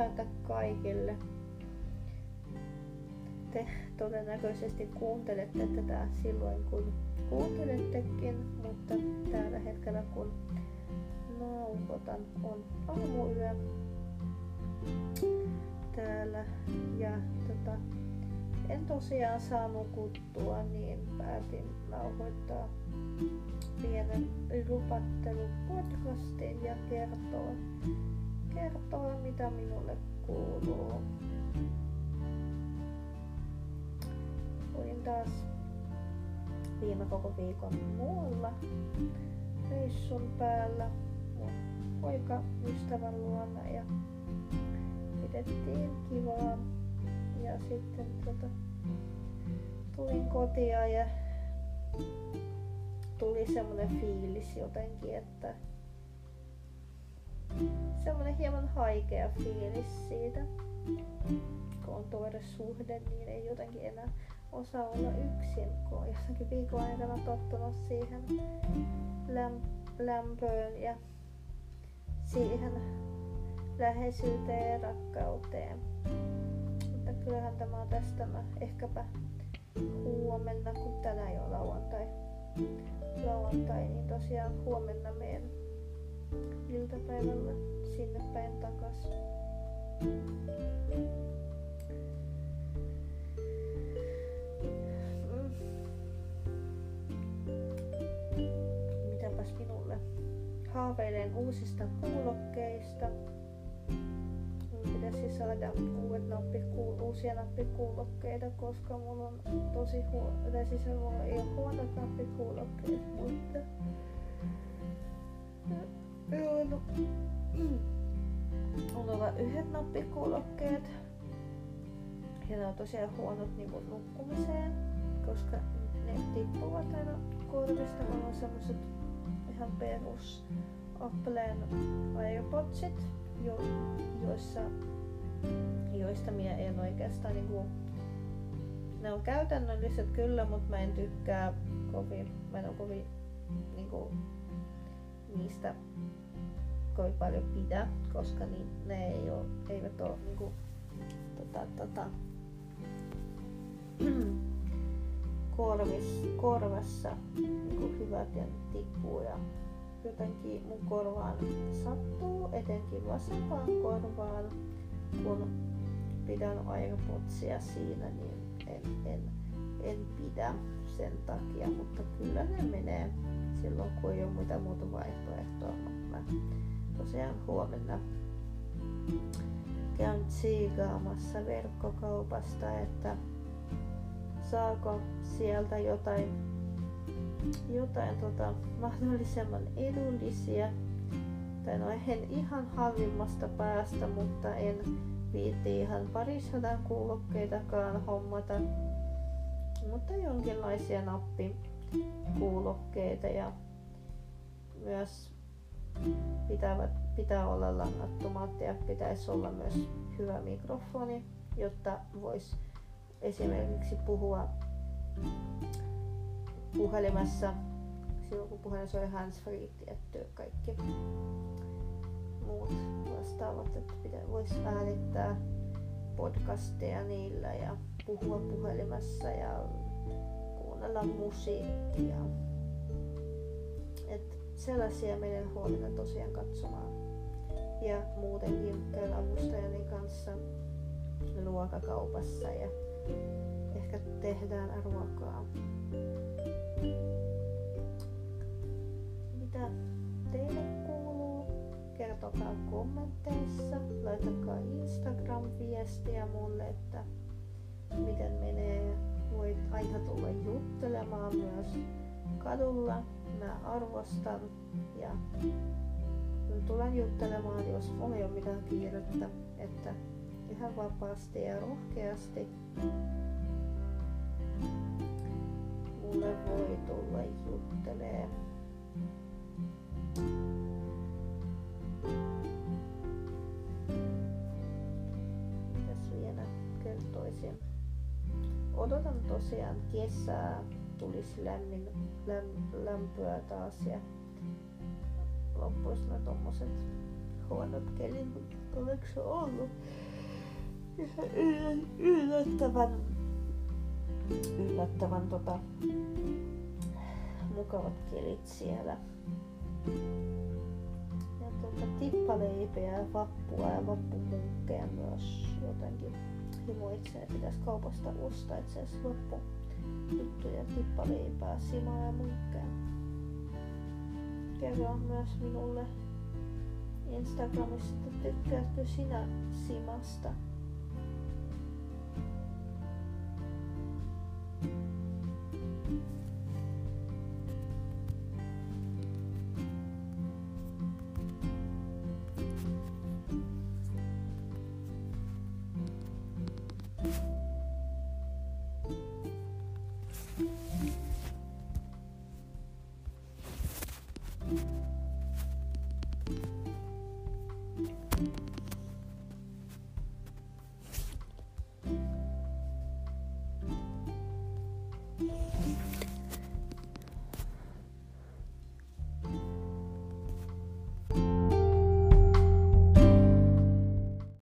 myötä kaikille. Te todennäköisesti kuuntelette tätä silloin kun kuuntelettekin, mutta tällä hetkellä kun nauhoitan on aamuyö täällä ja tota, en tosiaan saa nukuttua, niin päätin nauhoittaa pienen lupattelupodcastin ja kertoa, kertoa mitä minulle kuuluu. Olin taas viime koko viikon muualla reissun päällä poika ystävän luona ja pidettiin kivaa. Ja sitten tota, tulin kotia ja tuli semmonen fiilis jotenkin, että semmonen hieman haikea fiilis siitä, kun on suhde, niin ei jotenkin enää osaa olla yksin, kun on jossakin viikon aikana tottunut siihen läm- lämpöön ja siihen läheisyyteen ja rakkauteen. Mutta kyllähän tämä on tästä mä ehkäpä huomenna, kun tänään jo lauantai, lauantai niin tosiaan huomenna meen iltapäivällä sinne päin takas. Mm. Mitäpäs minulle? Haaveilen uusista kuulokkeista pitäisi saada uudet nappikuul- uusia nappikuulokkeita, koska mulla on tosi huono, tai siis mulla ei ole huonot nappikuulokkeet, mutta joo, no, mulla on yhdet nappikuulokkeet ja ne on tosiaan huonot niin nukkumiseen, koska ne tippuvat aina korvista. Mulla on semmoset ihan perus Appleen AirPodsit, jo, joissa, joista minä en oikeastaan niin kuin, ne on käytännölliset kyllä, mutta mä en tykkää kovin, mä en ole kovin niin kuin, niistä kovin paljon pidä, koska niin, ne ei ole, eivät ole niin kuin, tota, tota, korvis, korvassa niin kuin hyvät ja tippuu ja jotenkin mun korvaan sattuu, etenkin vasempaan korvaan, kun pidän airpodsia siinä, niin en, en, en pidä sen takia, mutta kyllä ne menee silloin, kun ei ole muita muuta vaihtoehtoa. Mä tosiaan huomenna käyn tsiikaamassa verkkokaupasta, että saako sieltä jotain jotain tota, mahdollisimman edullisia. Tai no en ihan halvimmasta päästä, mutta en viitti ihan parisadan kuulokkeitakaan hommata. Mutta jonkinlaisia nappikuulokkeita ja myös pitävät, pitää olla langattomat ja pitäisi olla myös hyvä mikrofoni, jotta voisi esimerkiksi puhua puhelimessa. Silloin kun puhelin soi handsfree tietty kaikki muut vastaavat, että voisi äänittää podcasteja niillä ja puhua puhelimessa ja kuunnella musiikkia. Et sellaisia menen huomenna tosiaan katsomaan. Ja muutenkin käyn avustajani kanssa luokakaupassa ja ehkä tehdään ruokaa. Mitä teille kuuluu? Kertokaa kommenteissa, laitakaa Instagram-viestiä mulle, että miten menee. Voit aina tulla juttelemaan myös kadulla. Mä arvostan ja tulen juttelemaan, jos mulla ole mitään kiirettä, että ihan vapaasti ja rohkeasti mulle voi tulla juttelee. Odotan tosiaan. Kesää, tulisi lämmin, läm, lämpöä taas ja loppuisi tommoset huonot kelit, mutta onneksi se ollut? Yllättävän, yllättävän tota, mukavat kelit siellä. Ja tuota, tippaleipeä ja vappua ja jotenkin himoitsee. Pitäisi kaupasta ostaa itse asiassa loppu juttuja, tippaleipää, simaa ja munkkeja. Kerro myös minulle Instagramista, tykkäätkö sinä simasta?